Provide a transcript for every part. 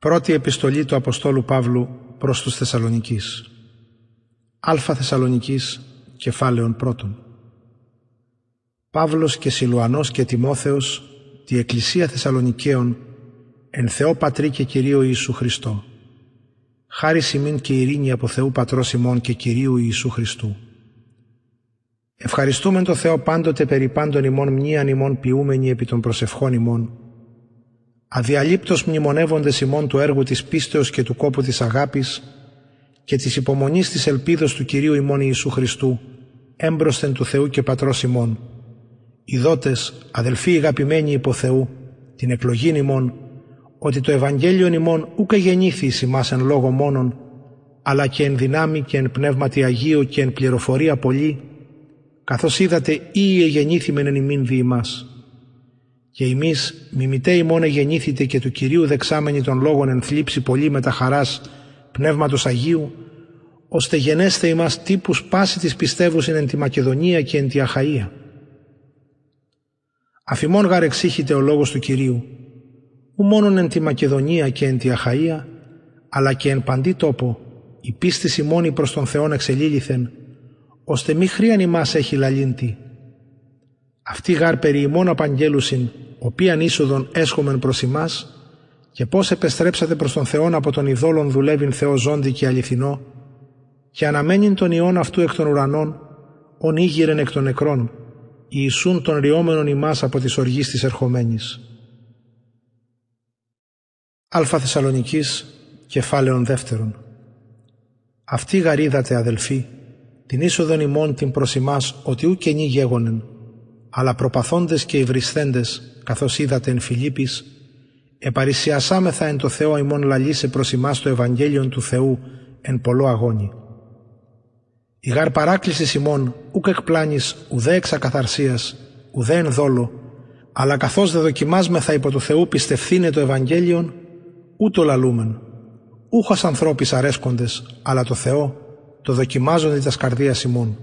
Πρώτη επιστολή του Αποστόλου Παύλου προς τους Θεσσαλονικείς. Α Θεσσαλονικής, κεφάλαιον πρώτον. Παύλος και Σιλουανός και Τιμόθεος, τη Εκκλησία Θεσσαλονικαίων, εν Θεό Πατρί και Κυρίου Ιησού Χριστό. Χάρη ημίν και ειρήνη από Θεού Πατρός ημών και Κυρίου Ιησού Χριστού. Ευχαριστούμε τον Θεό πάντοτε περί πάντων ημών μνήαν ημών ποιούμενοι επί των προσευχών ημών, αδιαλείπτως μνημονεύοντες ημών του έργου της πίστεως και του κόπου της αγάπης και της υπομονής της ελπίδος του Κυρίου ημών Ιησού Χριστού, έμπροσθεν του Θεού και Πατρός ημών. Ιδότες, αδελφοί αγαπημένοι υπό Θεού, την εκλογήν ημών, ότι το Ευαγγέλιο ημών ούκε γεννήθη εις ημάς εν λόγω μόνον, αλλά και εν δυνάμει και εν πνεύματι Αγίου και εν πληροφορία πολύ, καθώς είδατε ή εγεννήθημεν εν ημίν δι ημάς και εμείς μιμητέ ημών γεννήθητε και του Κυρίου δεξάμενοι των λόγων εν θλίψη πολύ με τα χαράς Πνεύματος Αγίου, ώστε γενέστε ημάς τύπους πάση της πιστεύουσιν εν τη Μακεδονία και εν τη Αχαΐα. Αφημών γαρ εξήχητε ο λόγος του Κυρίου, ου μόνον εν τη Μακεδονία και εν τη Αχαΐα, αλλά και εν παντή τόπο, η πίστη ημώνη προς τον Θεόν εξελίληθεν, ώστε μη χρίαν ημάς έχει λαλίντη, αυτή γάρ περί ημών απαγγέλουσιν, οποίαν είσοδον έσχομεν προς ημάς, και πώς επεστρέψατε προς τον Θεόν από τον ειδόλων δουλεύειν Θεό ζώντι και αληθινό, και αναμένειν τον ιόν αυτού εκ των ουρανών, ον ήγηρεν εκ των νεκρών, Ιησούν των ριόμενων ημάς από τις οργής της ερχομένης. Α Θεσσαλονικής, κεφάλαιον δεύτερον. Αυτή γαρίδατε αδελφοί, την είσοδον ημών την προς ημάς, ότι ου καινή γέγονεν, αλλά προπαθώντες και υβρισθέντες, καθώς είδατε εν Φιλίππης, επαρισιασάμεθα εν το Θεό ημών λαλίσε προς ημάς το Ευαγγέλιον του Θεού εν πολλό αγώνι. Η γάρ παράκλησης ημών ουκ εκπλάνης ουδέ εξακαθαρσίας, ουδέ εν δόλο, αλλά καθώς δε δοκιμάσμεθα υπό του Θεού πιστευθύνε το Ευαγγέλιον, ούτω λαλούμεν. Ούχος ανθρώπης αρέσκοντες, αλλά το Θεό, το δοκιμάζονται τα καρδίας ημών.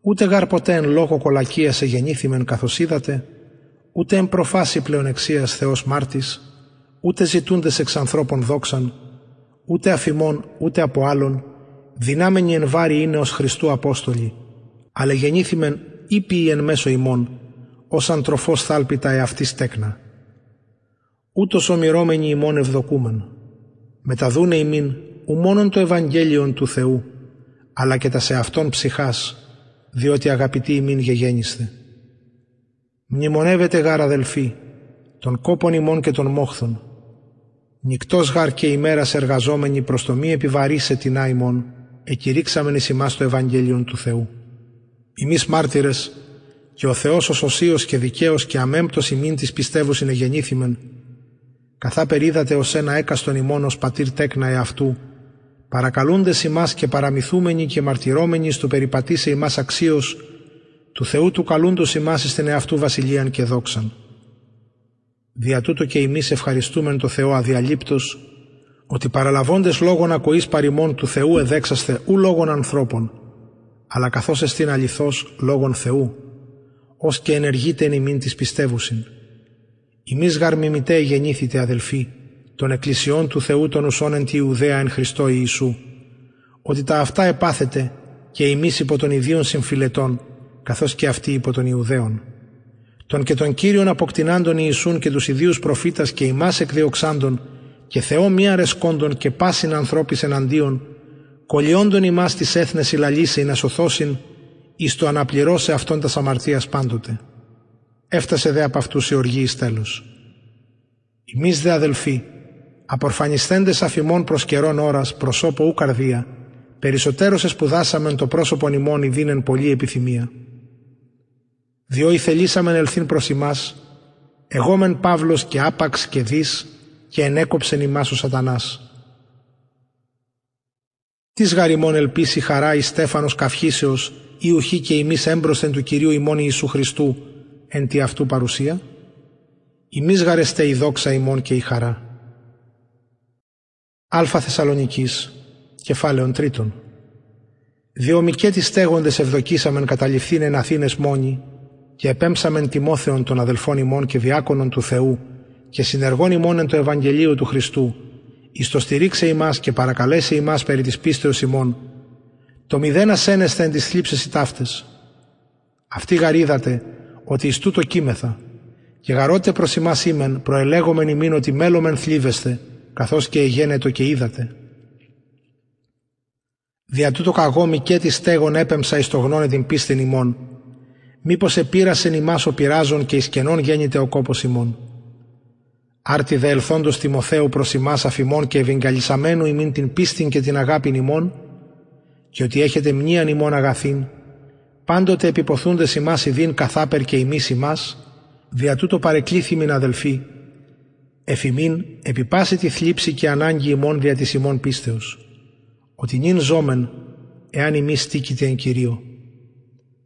Ούτε γάρ ποτέ εν λόγω κολακίας σε γεννήθημεν καθώς είδατε, ούτε εν προφάση πλεονεξίας Θεός μάρτης, ούτε ζητούντες εξ ανθρώπων δόξαν, ούτε αφημών ούτε από άλλων, δυνάμενοι εν βάρη είναι ως Χριστού Απόστολοι, αλλά γεννήθημεν ήπιοι εν μέσω ημών, ως αντροφός θάλπιτα εαυτής τέκνα. Ούτως ομοιρώμενοι ημών ευδοκούμεν, μεταδούνε ημίν ου μόνον το Ευαγγέλιον του Θεού, αλλά και τα σε αυτόν ψυχάς, διότι αγαπητοί ημίν γεγέννηστε. Μνημονεύετε γάρ αδελφοί, των κόπων ημών και των μόχθων, νυκτός γάρ και ημέρας εργαζόμενοι προς το μη επιβαρύσε την άημον, εκηρύξαμεν εις ημάς το Ευαγγέλιον του Θεού. Εμείς μάρτυρες, και ο Θεός ως οσίος και δικαίος και αμέμπτος ημίν της πιστεύουσιν εγεννήθημεν, καθά περίδατε ως ένα έκαστον ημών ως πατήρ τέκνα εαυτού, παρακαλούντες ημάς και παραμυθούμενοι και μαρτυρώμενοι στο περιπατήσε ημάς αξίως, του Θεού του καλούντος ημάς στην εαυτού βασιλείαν και δόξαν. Δια τούτο και εμείς ευχαριστούμεν το Θεό αδιαλείπτος, ότι παραλαβώντες λόγων ακοής παρημών του Θεού εδέξαστε ου λόγων ανθρώπων, αλλά καθώς εστίν αληθώς λόγων Θεού, ως και ενεργείτε εν ημίν της πιστεύουσιν. Ημείς γαρμιμητέ γεννήθητε αδελφοί, των εκκλησιών του Θεού των ουσών εν τη Ιουδαία εν Χριστώ Ιησού, ότι τα αυτά επάθετε και εμείς υπό των ιδίων συμφιλετών, καθώς και αυτοί υπό των Ιουδαίων. Τον και τον Κύριον αποκτηνάντων Ιησούν και τους ιδίους προφήτας και ημάς εκδιοξάντων και Θεό μη αρεσκόντων και πάσιν ανθρώπης εναντίον, κολλιόντων ημάς τις έθνες ηλαλήσε να σωθώσιν, εις το αναπληρώσε αυτόν τα αμαρτίας πάντοτε. Έφτασε δε από αυτούς η οργή εις τέλος. Εμείς δε αδελφοί, απορφανισθέντες αφημών προς καιρόν ώρας, προσώπο ου καρδία, περισσότερος εσπουδάσαμεν το πρόσωπον ημών δίνεν πολλή επιθυμία. Διότι θελήσαμεν ελθύν προς ημάς, εγώ μεν Παύλος και άπαξ και δις και ενέκοψεν ημάς ο σατανάς. Τις γαριμών ελπίσει χαρά η Στέφανος καυχήσεως ή ουχή και ημείς έμπροσθεν του Κυρίου ημών Ιησού Χριστού εν τη αυτού παρουσία; Ημείς γαρεστε η δόξα ημών και η χαρά. Α Θεσσαλονικής, κεφάλαιον τρίτον. Διομικέ τις στέγοντες ευδοκίσαμεν καταληφθήν εν Αθήνες μόνοι και επέμψαμεν τιμόθεων των αδελφών ημών και διάκονων του Θεού και συνεργών ημών εν το Ευαγγελίο του Χριστού, εις το στηρίξε ημάς και παρακαλέσε ημάς περί της πίστεως ημών, το μηδέν ασένεσθε εν τις θλίψεις οι ταύτες. Αυτή γαρίδατε ότι εις τούτο κείμεθα, και γαρότε προς ημάς ήμεν, προελέγομεν ημίν ότι μέλομεν θλίβεστε, καθώς και εγένετο και είδατε. Δια τούτο καγόμη και τη στέγον έπεμψα εις το γνώνε την πίστην ημών, μήπως επήρασεν ημάς ο πειράζων και εις κενών γέννηται ο κόπος ημών. Άρτη δε ελθόντος Τιμοθέου προς ημάς αφημών και ευηγκαλισαμένου ημίν την πίστην και την αγάπην ημών, και ότι έχετε μνήαν ημών αγαθήν, πάντοτε επιποθούντες ημάς ιδίν καθάπερ και ημείς ημάς, δια τούτο παρεκλήθημιν αδελφοί, εφημίν επιπάσει τη θλίψη και ανάγκη ημών δια της ημών πίστεως, ότι νυν ζώμεν, εάν ημείς στήκητε εν Κυρίω.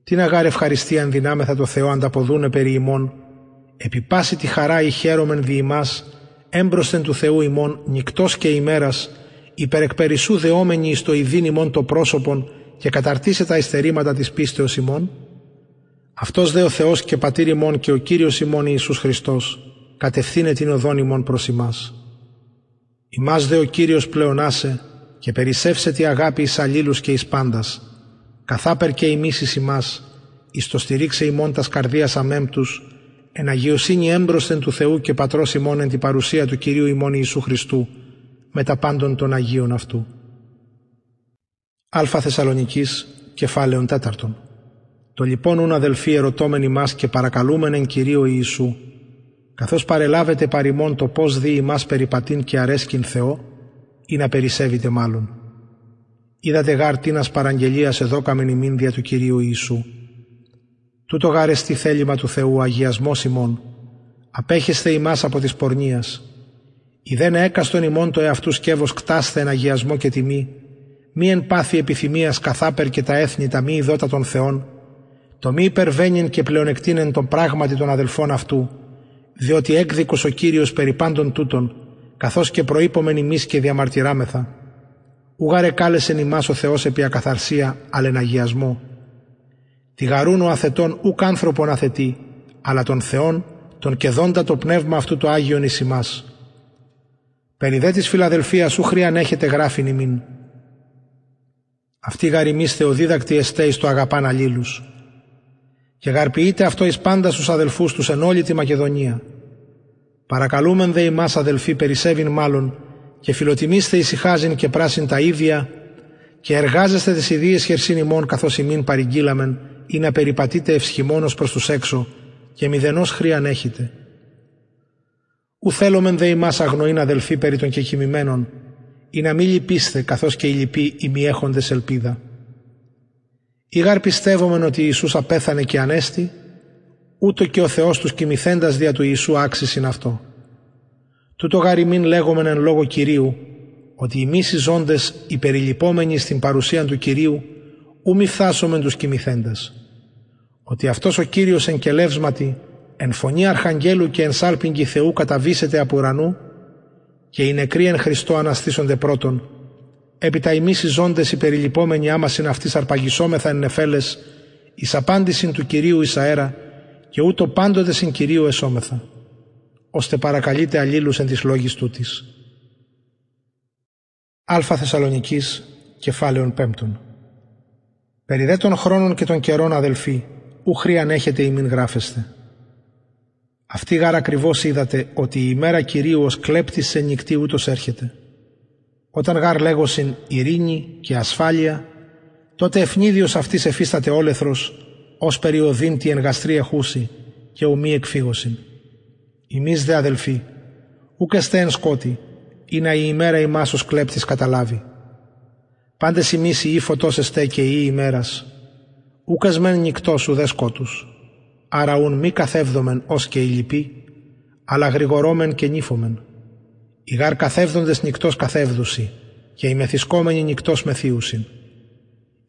Την αγάρ ευχαριστία δυνάμεθα το Θεό ανταποδούνε περί ημών, επιπάσει τη χαρά η χαίρομεν δι ημάς, έμπροσθεν του Θεού ημών, νυκτός και ημέρας, υπερεκπερισσού δεόμενοι εις το ειδήν ημών το πρόσωπον και καταρτίσε τα ειστερήματα της πίστεως ημών. Αυτός δε ο Θεός και πατήρ ημών και ο Κύριος ημών Ιησούς Χριστός, κατευθύνε την οδόν ημών προς ημάς. Ημάς δε ο Κύριος πλεονάσε και περισσεύσε τη αγάπη εις αλλήλους και εις πάντας, καθάπερ και ημείς εις ημάς, εις το στηρίξε ημών τας καρδίας αμέμπτους, εν αγιοσύνη έμπροσθεν του Θεού και Πατρός ημών εν την παρουσία του Κυρίου ημών Ιησού Χριστού, με τα πάντων των Αγίων αυτού. Α Θεσσαλονικής, κεφάλαιον τέταρτον. Το λοιπόν ούν αδελφοί ερωτώμενοι μας και παρακαλούμεν εν Κυρίω Ιησού, καθώς παρελάβετε παρημών το πώς δει ημάς περιπατήν και αρέσκην Θεό, ή να περισσεύετε μάλλον. Είδατε γάρ τίνας παραγγελίας εδώκαμεν ημίν δια του Κυρίου Ιησού. Τούτο γάρ εστί θέλημα του Θεού αγιασμός ημών. Απέχεστε ημάς από της πορνείας. δεν έκαστον ημών το εαυτούς σκεύος κτάστε εν αγιασμό και τιμή, μη εν πάθη επιθυμίας καθάπερ και τα έθνη τα μη ειδώτα των Θεών, το μη υπερβαίνειν και πλεονεκτήνεν τον πράγματι των αδελφών αυτού, διότι έκδικος ο Κύριος περί πάντων τούτων, καθώς και προείπομεν ημείς και διαμαρτυράμεθα. Ουγάρε κάλεσεν ημάς ο Θεός επί ακαθαρσία, αλλά αγιασμό. Τη γαρούν ο αθετών ουκ άνθρωπον αθετή, αλλά τον Θεόν, τον κεδόντα το πνεύμα αυτού το Άγιον εις ημάς. Περί δε της Φιλαδελφίας ου χρειαν έχετε γράφην ημίν. Αυτή γαριμείς θεοδίδακτη εστέ εις το αγαπάν αλλήλους. Και γαρποιείται αυτό εις πάντα στους αδελφούς τους εν όλη τη Μακεδονία. Παρακαλούμεν δε ημάς αδελφοί περισσεύειν μάλλον και φιλοτιμήστε ησυχάζειν και πράσιν τα ίδια και εργάζεστε τις ιδίες χερσίν ημών καθώς ημίν παρηγγείλαμεν ή να περιπατείτε ευσχημόνος προς τους έξω και μηδενός χρήαν έχετε. Ου θέλομεν δε ημάς αγνοήν αδελφοί περί των κεκοιμημένων ή να μη λυπήστε καθώς και οι λυποί οι μη έχοντες ελπίδα. Ήγαρ πιστεύομεν ότι Ιησούς απέθανε και ανέστη ούτω και ο Θεός τους κοιμηθέντας δια του Ιησού άξισιν αυτό. Τούτο γαριμήν λέγομεν εν λόγω Κυρίου, ότι εμείς οι ζώντες υπεριλυπόμενοι στην παρουσία του Κυρίου, ου μη φτάσομεν τους κοιμηθέντας. Ότι αυτός ο Κύριος εν κελεύσματι, εν φωνή αρχαγγέλου και εν σάλπιγγι Θεού καταβήσεται από ουρανού, και οι νεκροί εν Χριστώ αναστήσονται πρώτον, έπειτα εμείς οι ζώντες υπεριλυπόμενοι άμα αυτής αρπαγισόμεθα εν νεφέλες, εις απάντησιν του Κυρίου εις αέρα, και ούτω πάντοτε συν Κυρίου εσώμεθα, ώστε παρακαλείται αλλήλους εν της λόγης τούτης. Α Θεσσαλονικής, κεφάλαιον πέμπτον. Περί δε των χρόνων και των καιρών αδελφοί, ου χρήαν έχετε ημίν γράφεστε. Αυτή γάρα ακριβώς είδατε ότι η ημέρα Κυρίου ως κλέπτης σε νυχτή ούτως έρχεται. Όταν γάρ λέγωσιν ειρήνη και ασφάλεια, τότε ευνίδιος αυτής εφίσταται όλεθρος ως περιοδήν τη γαστρή εχούση και ουμή εκφύγωσιν. Εμείς δε αδελφοί, ούκ εστε εν σκότη, ή να η ημέρα ημάς ως κλέπτης καταλάβει. Πάντες εμείς ή φωτός εστέ και η ημέρας, ούκ εσμέν νυκτός ουδέ σκότους, άρα ουν μη καθεύδομεν ως και οι λυποί, αλλά γρηγορώμεν και νύφομεν. Οι γάρ καθεύδοντες νυκτός καθεύδουσι, και οι μεθυσκόμενοι νυκτός μεθύουσιν.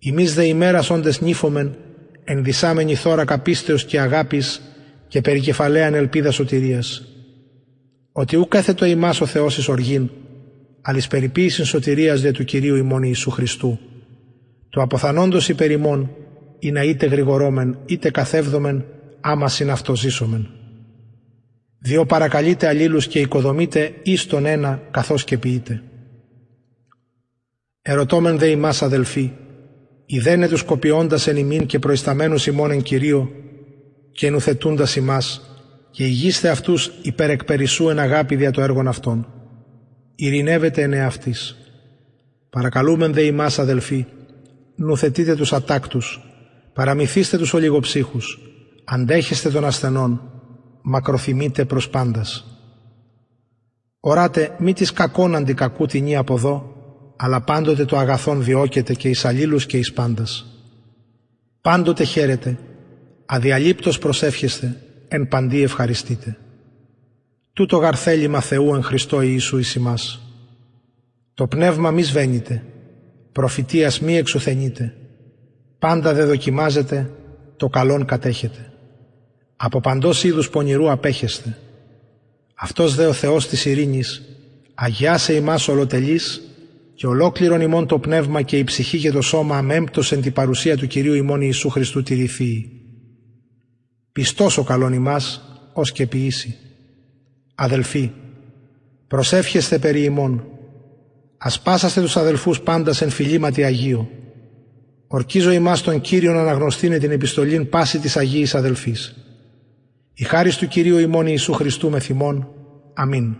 Εμείς δε ημέρας όντες νύφομεν ενδυσάμενη θώρακα πίστεως και αγάπης και περικεφαλαίαν ελπίδας σωτηρίας. Ότι ου κάθετο ημάς ο Θεός εις οργήν, αλλά εις περιποίησιν σωτηρίας δε του Κυρίου ημών Ιησού Χριστού. Το αποθανόντος υπερ ημών, ή να είτε γρηγορόμεν είτε καθεύδομεν, άμα συν αυτό ζήσομεν. Διό παρακαλείτε αλλήλους και οικοδομείτε εις τον ένα καθώς και ποιείτε. Ερωτώμεν δε ημάς αδελφοί, ιδένε τους κοπιώντας εν ημίν και προϊσταμένους ημών εν Κυρίω και ενουθετούντας ημάς και ηγείστε αυτούς υπερεκπερισσού εν αγάπη δια το έργον αυτών. Ειρηνεύετε εν εαυτής. Παρακαλούμεν δε ημάς αδελφοί, νουθετείτε τους ατάκτους, παραμυθίστε τους ολιγοψύχους, αντέχεστε των ασθενών, μακροθυμείτε προς πάντας. Οράτε μη της κακόν αντικακού την από εδώ, αλλά πάντοτε το αγαθόν διώκεται και εις αλλήλους και εις πάντας. Πάντοτε χαίρετε, αδιαλείπτως προσεύχεστε, εν παντή ευχαριστείτε. Τούτο γαρθέλημα Θεού εν Χριστώ Ιησού εις ημάς. Το πνεύμα μη σβαίνεται, προφητείας μη εξουθενείτε, πάντα δε δοκιμάζετε, το καλόν κατέχετε. Από παντός είδους πονηρού απέχεστε. Αυτός δε ο Θεός της ειρήνης, αγιάσε ημάς ολοτελής και ολόκληρον ημών το πνεύμα και η ψυχή και το σώμα αμέμπτος εν την παρουσία του Κυρίου ημών Ιησού Χριστού τηρηθεί. Πιστός ο καλόν ημάς, ως και ποιήσει. Αδελφοί, προσεύχεστε περί ημών. Ασπάσαστε τους αδελφούς πάντας εν φιλήματι Αγίου. Ορκίζω ημάς τον Κύριο να αναγνωστήνε την επιστολήν πάση της Αγίης αδελφής. Η χάρις του Κυρίου ημών Ιησού Χριστού με θυμών. Αμήν.